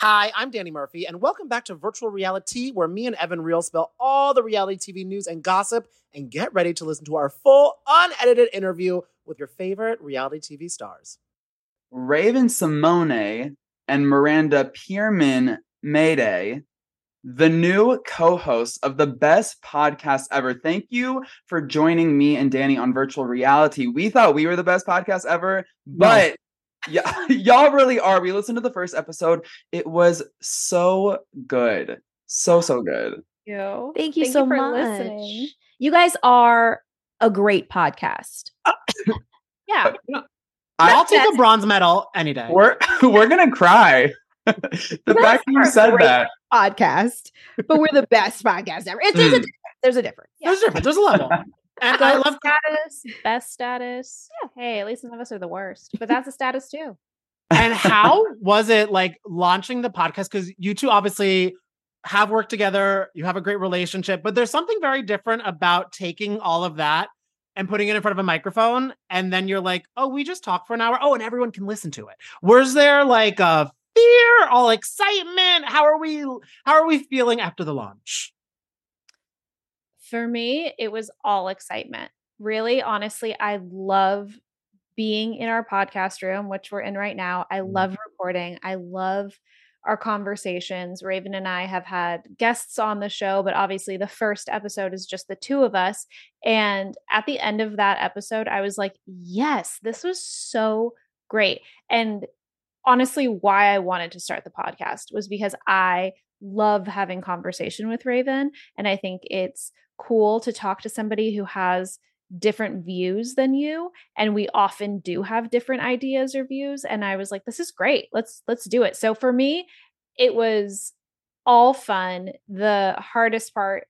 Hi, I'm Danny Murphy, and welcome back to Virtual Reality, where me and Evan Real spill all the reality TV news and gossip, and get ready to listen to our full, unedited interview with your favorite reality TV stars. Raven-Symoné and Miranda Pierman Mayday, the new co-hosts of the best podcast ever. Thank you for joining me and Danny on Virtual Reality. We thought we were the best podcast ever, but yeah, y'all really are. We listened to the first episode. It was so good. So, so good. you. Thank you Thank so you for much. listening. You guys are a great podcast. Yeah. I'll take a bronze medal any day. We're we're gonna cry. the fact that you said that. Podcast, but we're the best podcast ever. It's, there's, a, Mm. difference. there's a difference. There's a difference. There's a level. And I love status, best status. Yeah, Hey, at least none of us are the worst, but that's a status too. and how was it like launching the podcast? Because you two obviously have worked together, you have a great relationship, but there's something very different about taking all of that and putting it in front of a microphone. And then you're like, oh, we just talked for an hour. Oh, and everyone can listen to it. Was there like a fear, all excitement? How are we how are we feeling after the launch? For me, it was all excitement. Really, honestly, I love being in our podcast room, which we're in right now. I mm-hmm. love recording. I love our conversations. Raven and I have had guests on the show, but obviously the first episode is just the two of us. And at the end of that episode, I was like, yes, this was so great. And honestly, why I wanted to start the podcast was because I love having conversation with Raven. And I think it's cool to talk to somebody who has different views than you and we often do have different ideas or views and i was like this is great. Let's let's do it. So for me it was all fun. The hardest part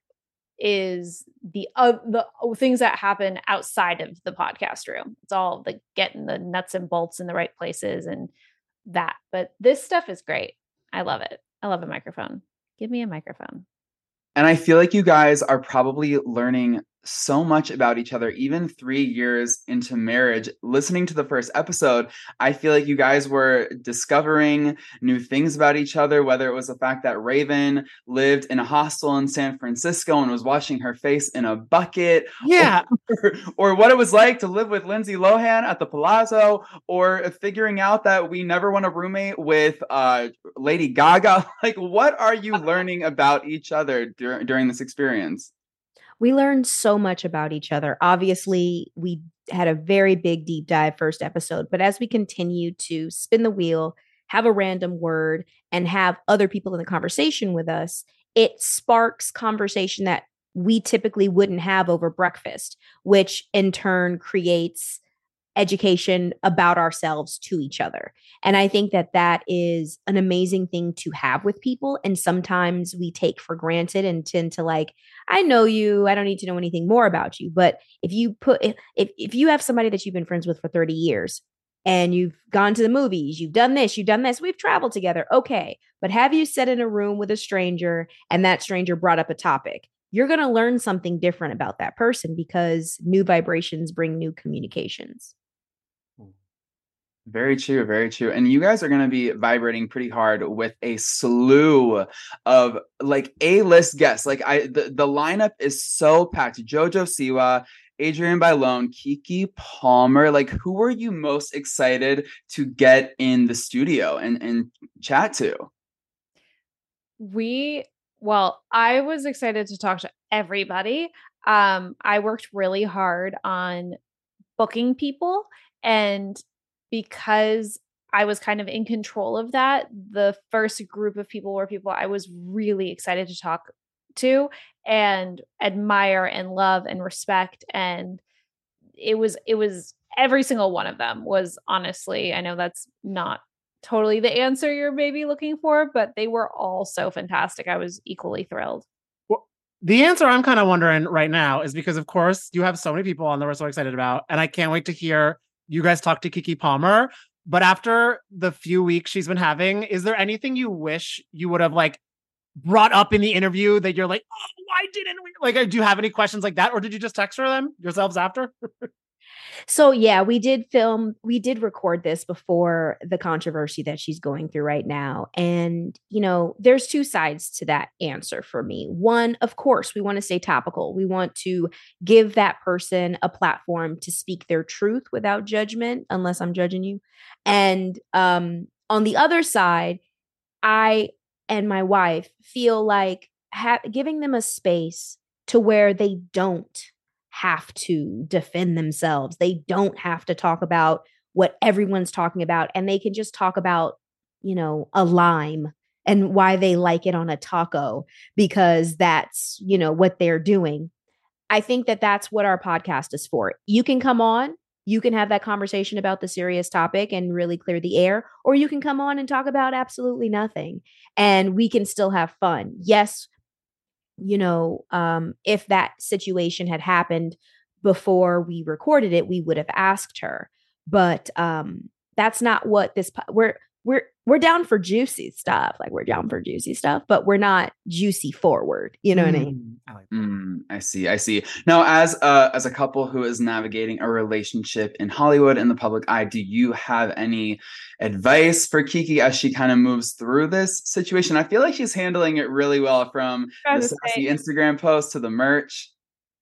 is the uh, the things that happen outside of the podcast room. It's all the getting the nuts and bolts in the right places and that but this stuff is great. I love it i love a microphone. Give me a microphone. And I feel like you guys are probably learning so much about each other, even three years into marriage. Listening to the first episode, I feel like you guys were discovering new things about each other, whether it was the fact that Raven lived in a hostel in San Francisco and was washing her face in a bucket, Yeah. or, or what it was like to live with Lindsay Lohan at the Palazzo, or figuring out that we never want a roommate with uh, Lady Gaga. Like, what are you learning about each other dur- during this experience? We learned so much about each other. Obviously, we had a very big deep dive first episode, but as we continue to spin the wheel, have a random word, and have other people in the conversation with us, it sparks conversation that we typically wouldn't have over breakfast, which in turn creates education about ourselves to each other. And I think that that is an amazing thing to have with people. And sometimes we take for granted and tend to like, I know you, I don't need to know anything more about you. But if you put, if, if, you have somebody that you've been friends with for 30 years and you've gone to the movies, you've done this, you've done this, we've traveled together. Okay. But have you sat in a room with a stranger and that stranger brought up a topic? You're going to learn something different about that person because new vibrations bring new communications. Very true, very true. And you guys are going to be vibrating pretty hard with a slew of like A-list guests. Like I the, the lineup is so packed. Jojo Siwa, Adrienne Bailon, Keke Palmer. Like who are you most excited to get in the studio and and chat to? we well i was excited to talk to everybody um i worked really hard on booking people and because i was kind of in control of that the first group of people were people i was really excited to talk to and admire and love and respect and it was it was every single one of them was honestly i know that's not totally the answer you're maybe looking for, but they were all so fantastic. I was equally thrilled. Well, The answer I'm kind of wondering right now is because, of course, you have so many people on that we're so excited about, and I can't wait to hear you guys talk to Keke Palmer. But after the few weeks she's been having, is there anything you wish you would have like brought up in the interview that you're like, oh, why didn't we? Like, uh, do you have any questions like that, or did you just text her them yourselves after? So yeah, we did film, we did record this before the controversy that she's going through right now. And, you know, there's two sides to that answer for me. One, of course, we want to stay topical. We want to give that person a platform to speak their truth without judgment, unless I'm judging you. And um on the other side, I and my wife feel like ha- giving them a space to where they don't have to defend themselves. They don't have to talk about what everyone's talking about and they can just talk about, you know, a lime and why they like it on a taco because that's, you know, what they're doing. I think that that's what our podcast is for. You can come on, you can have that conversation about the serious topic and really clear the air, or you can come on and talk about absolutely nothing and we can still have fun. Yes, you know, um, if that situation had happened before we recorded it, we would have asked her. But um, that's not what this. We're we're we're down for juicy stuff. Like we're down for juicy stuff, but we're not juicy forward. You know mm, what I mean? Mm, I, like mm, I see. I see. Now, as a as a couple who is navigating a relationship in Hollywood in the public eye, do you have any advice for Keke as she kind of moves through this situation? I feel like she's handling it really well from the sassy Instagram post to the merch.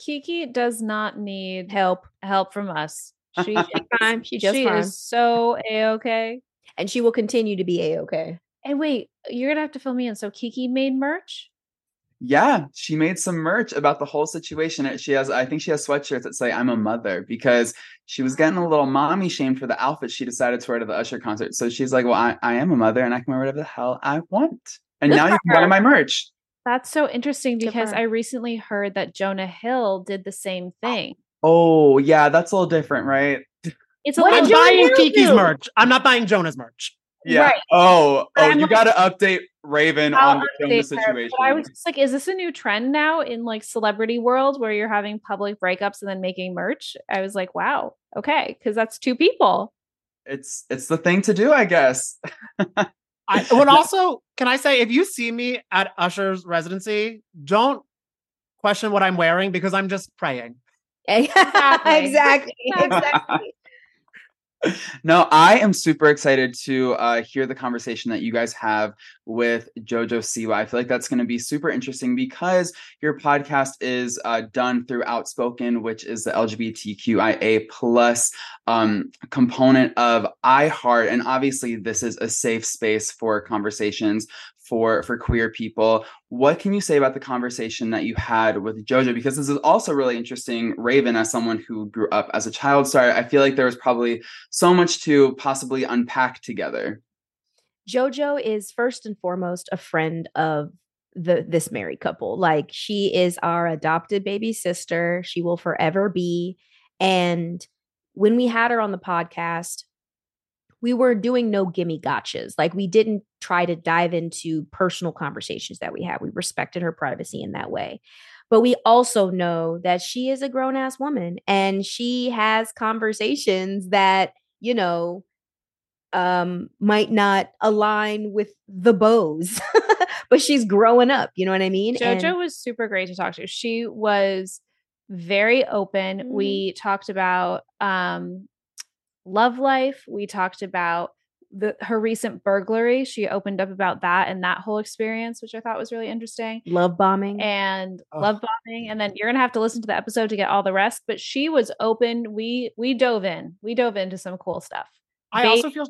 Keke does not need help help from us. She, fine. She just she fine. is so a okay and she will continue to be a okay. And wait, you're gonna have to fill me in. So Keke made merch. Yeah, she made some merch about the whole situation. She has, I think, she has sweatshirts that say "I'm a mother" because she was getting a little mommy shamed for the outfit she decided to wear to the Usher concert. So she's like, "Well, I, I am a mother, and I can wear whatever the hell I want." And now you can buy my merch. That's so interesting because I recently heard that Jonah Hill did the same oh, thing. Oh yeah, that's a little different, right? It's a what I'm buying Keke's do? merch. I'm not buying Jonah's merch. Yeah. Right. Oh, oh, you got to update Raven I'll on the Jonah situation. I was just like, is this a new trend now in like celebrity world where you're having public breakups and then making merch? I was like, wow, okay, because that's two people. It's it's the thing to do, I guess. I would also can I say if you see me at Usher's residency, don't question what I'm wearing because I'm just praying. exactly. exactly. exactly no, I am super excited to uh, hear the conversation that you guys have with Jojo Siwa. I feel like that's going to be super interesting because your podcast is uh, done through Outspoken, which is the LGBTQIA plus um, component of iHeart, and obviously this is a safe space for conversations for for queer people. What can you say about the conversation that you had with Jojo? Because this is also really interesting. Raven, as someone who grew up as a child star, I feel like there was probably so much to possibly unpack together. Jojo is first and foremost a friend of the this married couple. Like she is our adopted baby sister. She will forever be. And when we had her on the podcast, we were doing no gimme gotchas. Like we didn't try to dive into personal conversations that we had. We respected her privacy in that way. But we also know that she is a grown ass woman and she has conversations that, you know, um might not align with the bows but she's growing up you know what i mean jojo and- was super great to talk to she was very open mm-hmm. we talked about um love life. We talked about the her recent burglary. She opened up about that and that whole experience, which I thought was really interesting. Love bombing and oh. love bombing, and then you're gonna have to listen to the episode to get all the rest. But she was open. We we dove in. We dove into some cool stuff. I also feel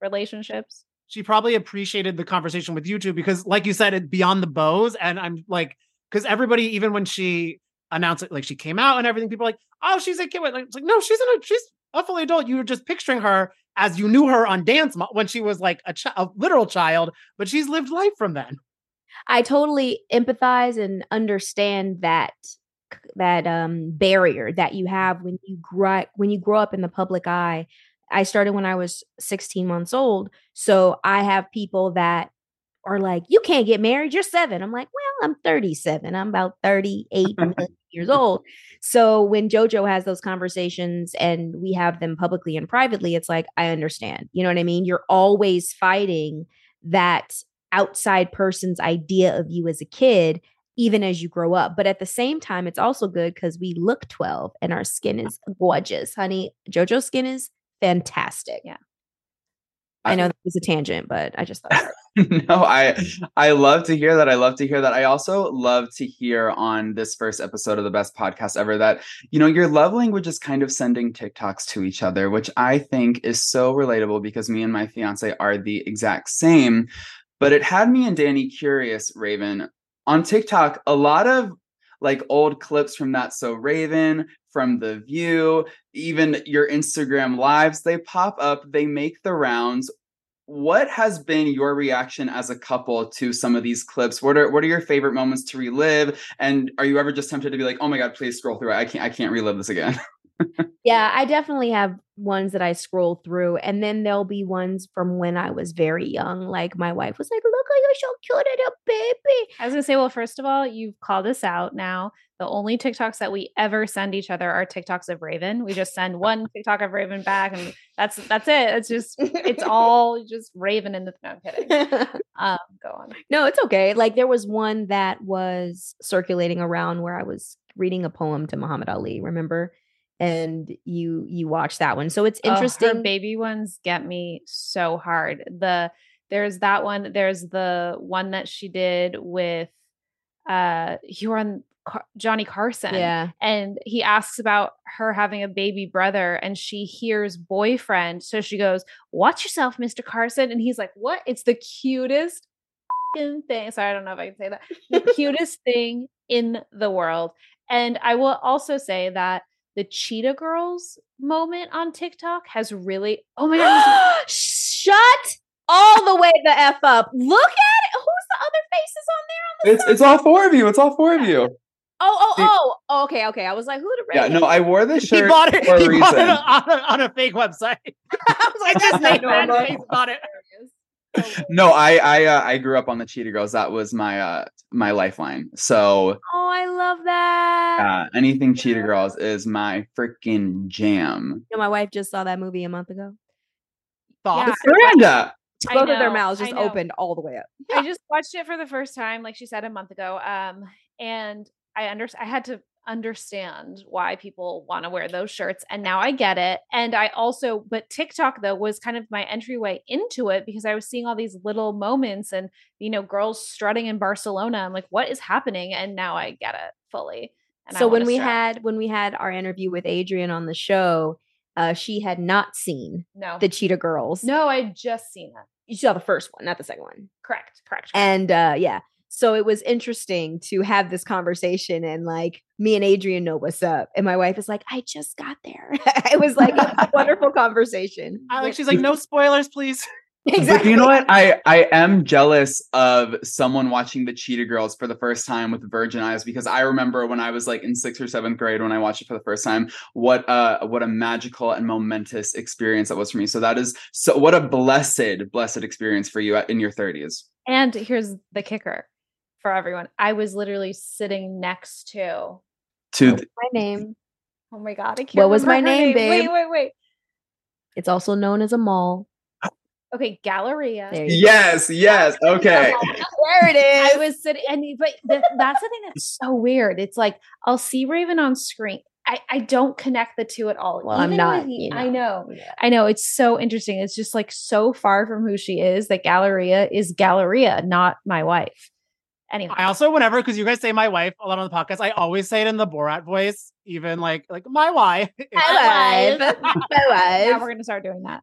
relationships. She probably appreciated the conversation with you too because, like you said, it beyond the bows. And I'm like, because everybody, even when she announced it, like she came out and everything, people are like, "Oh, she's a kid." Like, it's like, no, she's in a she's a fully adult. You were just picturing her as you knew her on Dance Mo- when she was like a, ch- a literal child, but she's lived life from then. I totally empathize and understand that that um barrier that you have when you grow when you grow up in the public eye. I started when I was 16 months old, so I have people that are like, "You can't get married. You're seven. I'm like, "Well, I'm 37. I'm about 38 years old." So when JoJo has those conversations and we have them publicly and privately, it's like, I understand. You know what I mean? You're always fighting that outside person's idea of you as a kid even as you grow up. But at the same time, it's also good because we look 12 and our skin is gorgeous, honey. JoJo's skin is fantastic. Yeah. I know that was a tangent, but I just thought no, I I love to hear that. I love to hear that. I also love to hear on this first episode of the best podcast ever that you know your love language is kind of sending TikToks to each other, which I think is so relatable because me and my fiance are the exact same. But it had me and Danny curious, Raven. On TikTok, a lot of like old clips from that so Raven, from The View, even your Instagram lives, they pop up, they make the rounds. What has been your reaction as a couple to some of these clips? What are what are your favorite moments to relive? And are you ever just tempted to be like, "Oh my god, please scroll through it. I can't I can't relive this again." yeah, I definitely have ones that I scroll through, and then there'll be ones from when I was very young. Like my wife was like, "Look, you're so cute, little baby." I was gonna say, well, first of all, you've called us out now. The only TikToks that we ever send each other are TikToks of Raven. We just send one TikTok of Raven back, and that's that's it. It's just it's all just Raven in the. No, I'm kidding. Um, go on. No, it's okay. Like there was one that was circulating around where I was reading a poem to Muhammad Ali. Remember? And you you watch that one. So it's interesting. Oh, baby ones get me so hard. The there's that one. There's the one that she did with uh you were on Car- Johnny Carson. Yeah. And he asks about her having a baby brother and she hears boyfriend. So she goes, Watch yourself, Mr. Carson. And he's like, What? It's the cutest thing. Sorry, I don't know if I can say that. The cutest thing in the world. And I will also say that the Cheetah Girls moment on TikTok has really oh my god shut all the way the f up. Look at it. Who's the other faces on there on the It's side? it's all four of you. It's all four of you. Oh, oh, oh, oh, okay, okay. I was like, who the Yeah, no, I wore this shirt he bought it, for a he reason. Bought it on, a, on a fake website. I was like, that's not normal. Face bought it. No, I I uh, I grew up on the Cheetah Girls. That was my uh my lifeline. So Oh, I love that. uh, anything Cheetah Girls is my freaking jam. You know, my wife just saw that movie a month ago. Thoughts? Miranda. I Both of their mouths just opened all the way up. I just watched it for the first time, like she said a month ago. Um, and I under I had to understand why people want to wear those shirts, and now I get it. And I also, but TikTok though was kind of my entryway into it because I was seeing all these little moments and you know girls strutting in Barcelona. I'm like, what is happening? And now I get it fully. And so when we strut. had when we had our interview with Adrienne on the show, uh, she had not seen no, the Cheetah Girls. no, I just seen it. you saw the first one, not the second one. Correct, correct. correct. And uh, yeah, so it was interesting to have this conversation, and like me and Adrienne know what's up, and my wife is like, "I just got there." it was like a wonderful conversation. I like, she's like, no spoilers, please. But you know what? I I am jealous of someone watching the Cheetah Girls for the first time with Virgin Eyes because I remember when I was like in sixth or seventh grade when I watched it for the first time, what uh what a magical and momentous experience that was for me. So that is so what a blessed blessed experience for you at, in your thirties. And here's the kicker for everyone. I was literally sitting next to To th- my name. Oh my god, I can't What was my her name, babe? wait, wait. wait. It's also known as a mall. Okay, Galleria. There you yes, yes, okay. There it is. I was sitting, and but the, that's the thing that's so weird. It's like I'll see Raven on screen. I, I don't connect the two at all. Well, I'm not, with you I know. Yeah. I know. It's so interesting. It's just like so far from who she is that Galleria is Galleria, not my wife. Anyway, I also, whenever, because you guys say my wife a lot on the podcast, I always say it in the Borat voice, even like like my wife. My wife. My now wife. we're gonna start doing that.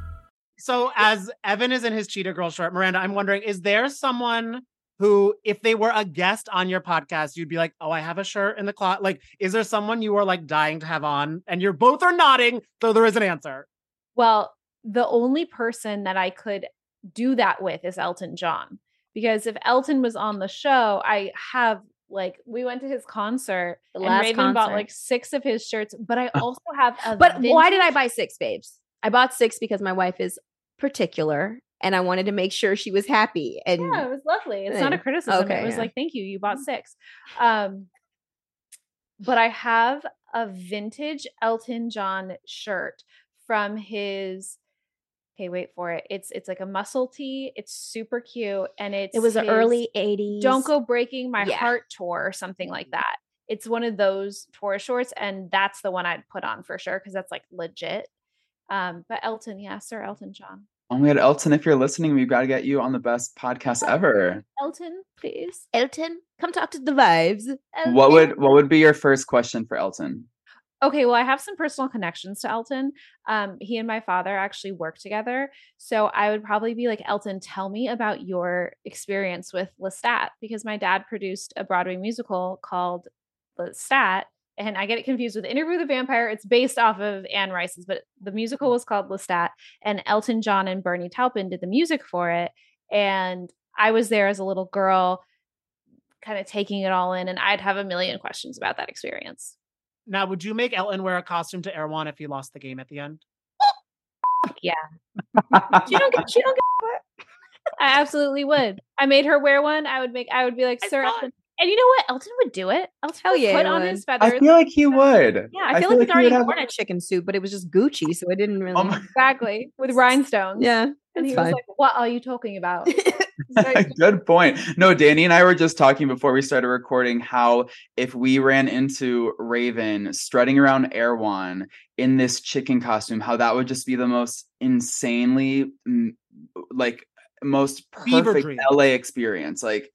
So as Evan is in his Cheetah Girl shirt, Miranda, I'm wondering, is there someone who, if they were a guest on your podcast, you'd be like, oh, I have a shirt in the closet? Like, is there someone you are like dying to have on? And you're both are nodding, so there is an answer. Well, the only person that I could do that with is Elton John. Because if Elton was on the show, I have Like we went to his concert The and last Raven bought like six of his shirts, but I also have a But why did I buy six, babes? I bought six because my wife is particular and I wanted to make sure she was happy. And Yeah, it was lovely. It's not a criticism. Okay, it was yeah. like, thank you, you bought six. Um, but I have a vintage Elton John shirt from his. Okay, wait for it. It's it's like a muscle tee. It's super cute, and it's it was an early 80s. "Don't Go Breaking My Yeah. Heart" tour or something like that. It's one of those tour shorts, and that's the one I'd put on for sure because that's like legit. Um, but Elton, yeah, Sir Elton John. Oh my god, Elton, if you're listening, we've got to get you on the best podcast ever. Elton, please. Elton, come talk to the vibes. What would what would be your first question for Elton? Okay, well, I have some personal connections to Elton. Um, he and my father actually work together. So I would probably be like, Elton, tell me about your experience with Lestat, because my dad produced a Broadway musical called Lestat. And I get it confused with Interview with the Vampire. It's based off of Anne Rice's, but the musical mm. was called Lestat. And Elton John and Bernie Taupin did the music for it. And I was there as a little girl, kind of taking it all in. And I'd have a million questions about that experience. Now, would you make Elton wear a costume to Erewhon if he lost the game at the end? Yeah, she don't get she don't get I absolutely would. I made her wear one. I would make. I would be like, I Sir. Elton. And you know what? Elton would do it. Elton Hell would yeah, put on would. his feathers. I feel like he would. Yeah, I feel like he he's already would have- worn a chicken suit, but it was just Gucci, so it didn't really Oh um, my- exactly with rhinestones. Yeah. and he fine. was like, "What are you talking about?" Very- Good point. No, Danny and I were just talking before we started recording how if we ran into Raven strutting around Erewhon in this chicken costume, how that would just be the most insanely like most perfect. LA experience. Like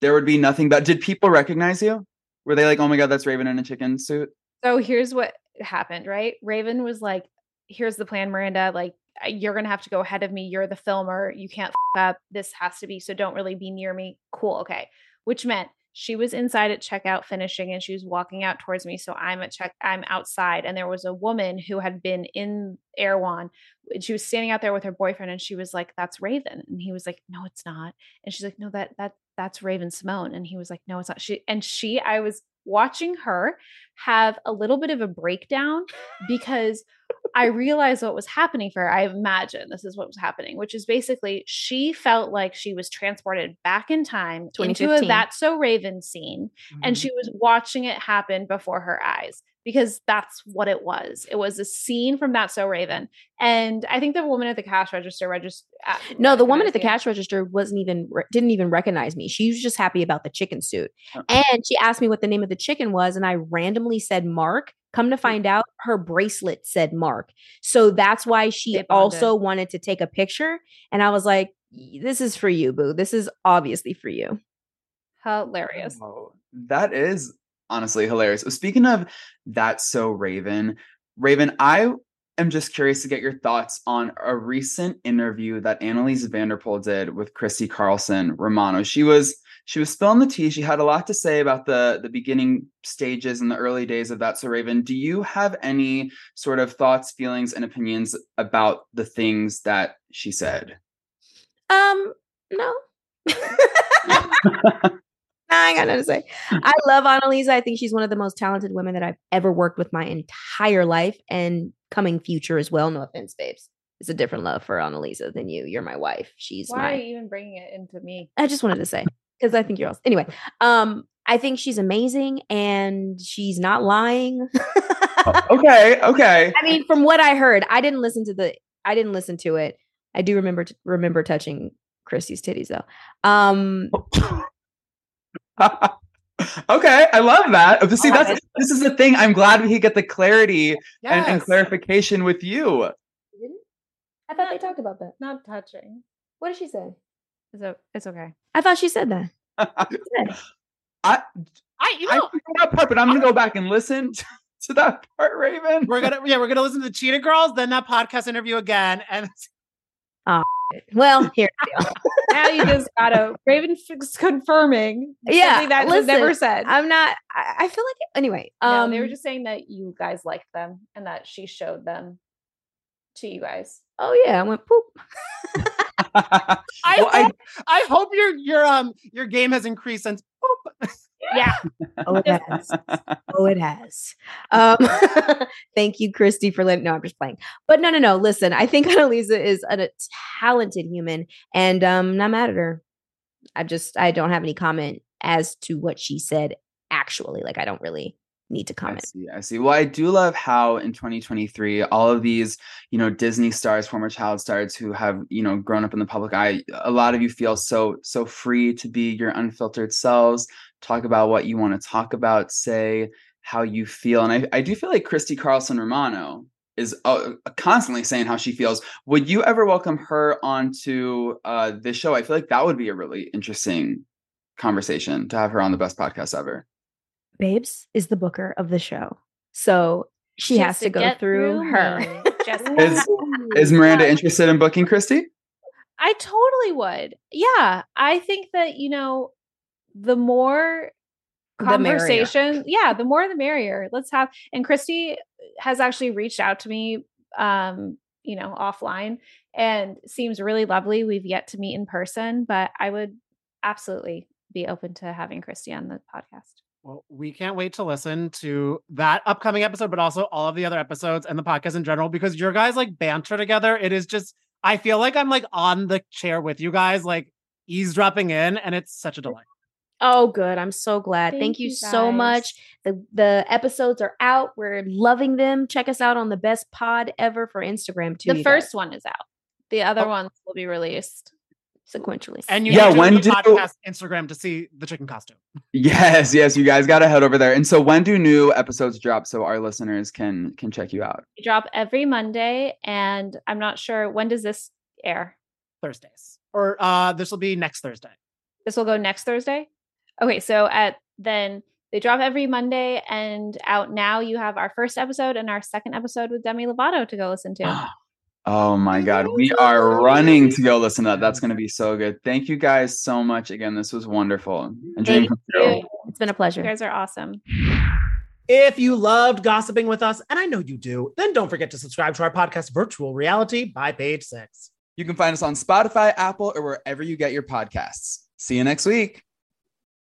there would be nothing but did people recognize you? Were they like, oh my god, that's Raven in a chicken suit? so here's what happened. Right? Raven was like, "Here's the plan, Miranda. Like, you're gonna have to go ahead of me. You're the filmer. You can't f- up. This has to be. So don't really be near me. Cool. Okay." Which meant she was inside at checkout finishing and she was walking out towards me so i'm at check i'm outside and there was a woman who had been in erewhon she was standing out there with her boyfriend and she was like that's raven and he was like no it's not and she's like no that that that's raven-symoné and he was like no it's not she and she i was watching her have a little bit of a breakdown because I realized what was happening for her. I imagine this is what was happening, which is basically she felt like she was transported back in time into a 2015. That's So Raven scene, and Mhm. she was watching it happen before her eyes because that's what it was. It was a scene from That's So Raven, and I think the woman at the cash register registered. Uh, no, the woman at the cash register wasn't even re- didn't even recognize me. She was just happy about the chicken suit. Oh. And she asked me what the name of the chicken was and I randomly said Mark. Come to hmm. find out her bracelet said Mark. So that's why she also wanted to take a picture and I was like this is for you, boo. This is obviously for you. hilarious. Oh, that is honestly hilarious. Speaking of that's so Raven, Raven, I am just curious to get your thoughts on a recent interview that Anneliese van der Pol did with Christy Carlson Romano. She was she was spilling the tea. She had a lot to say about the the beginning stages and the early days of that. So Raven, do you have any sort of thoughts, feelings, and opinions about the things that she said? Um, no. Nah, I got nothing to say. I love Anneliese. I think she's one of the most talented women that I've ever worked with my entire life and coming future as well. No offense, babes. It's a different love for Anneliese than you. You're my wife. She's Why my are you even bringing it into me? I just wanted to say because I think you're all anyway. Um, I think she's amazing and she's not lying. okay, okay. I mean, from what I heard, I didn't listen to the. I didn't listen to it. I do remember t- remember touching Christy's titties though. Um, okay, I love that. See, oh love that's it. this is the thing. I'm glad we could get the clarity and, and clarification with you. I thought they talked about that. Not touching. What did she say? It's, o- it's okay. I thought she said that. I I, you I know, forgot that part, but I'm gonna go back and listen to that part, Raven. we're gonna yeah, we're gonna listen to the Cheetah Girls, then that podcast interview again, and Well, here. now you just gotta Raven f- confirming. Yeah, something that was never said. I'm not. I, I feel like anyway. no, Um, they were just saying that you guys liked them and that she showed them to you guys. Oh yeah, I went poop. I Well, I- I, hope your your um your game has increased since. Yeah. Oh, it has. Oh, it has. Um, thank you, Christy, for letting. No, I'm just playing. But no, no, no. Listen, I think Anneliese is a, a talented human, and um, not mad at her. I just I don't have any comment as to what she said. Actually, like I don't really need to I comment. see. I see. Well, I do love how in 2023, all of these, you know, Disney stars, former child stars who have, you know, grown up in the public eye, a lot of you feel so, so free to be your unfiltered selves, talk about what you want to talk about, say how you feel. And I, I do feel like Christy Carlson Romano is uh, constantly saying how she feels. Would you ever welcome her onto uh, this show? I feel like that would be a really interesting conversation to have her on the best podcast ever. Babes is the booker of the show, so she, has to, go get through, her. Is- Is Miranda interested in booking Christy? I totally would. Yeah. I think that, you know, the more The conversation, yeah, the more the merrier. Let's have and Christy has actually reached out to me um, you know, offline and seems really lovely. We've yet to meet in person, but I would absolutely be open to having Christy on the podcast. Well, we can't wait to listen to that upcoming episode, but also all of the other episodes and the podcast in general because your guys like banter together. It is just, I feel like I'm like on the chair with you guys, like eavesdropping in, and it's such a delight. Oh, good. I'm so glad. Thank, Thank you you, so much. The the episodes are out. We're loving them. Check us out on the best pod ever for Instagram too. the you first guys, one is out. The other Oh. ones will be released. sequentially. And you Yeah, when go do- podcast Instagram to see the chicken costume. Yes, yes, you guys got to head over there. And so when do new episodes drop so our listeners can can check you out? We drop every Monday, and I'm not sure when does this air. Thursdays. Or uh this will be next Thursday. This will go next Thursday. Okay, so at then they drop every Monday, and out now you have our first episode and our second episode with Demi Lovato to go listen to. Oh my god, we are running to go listen to that. That's going to be so good. Thank you guys so much again. This was wonderful. A dream Thank come true. you. it's been a pleasure. You guys are awesome. If you loved gossiping with us, and I know you do, then don't forget to subscribe to our podcast, Virtual Reality by Page Six. You can find us on Spotify, Apple, or wherever you get your podcasts. See you next week.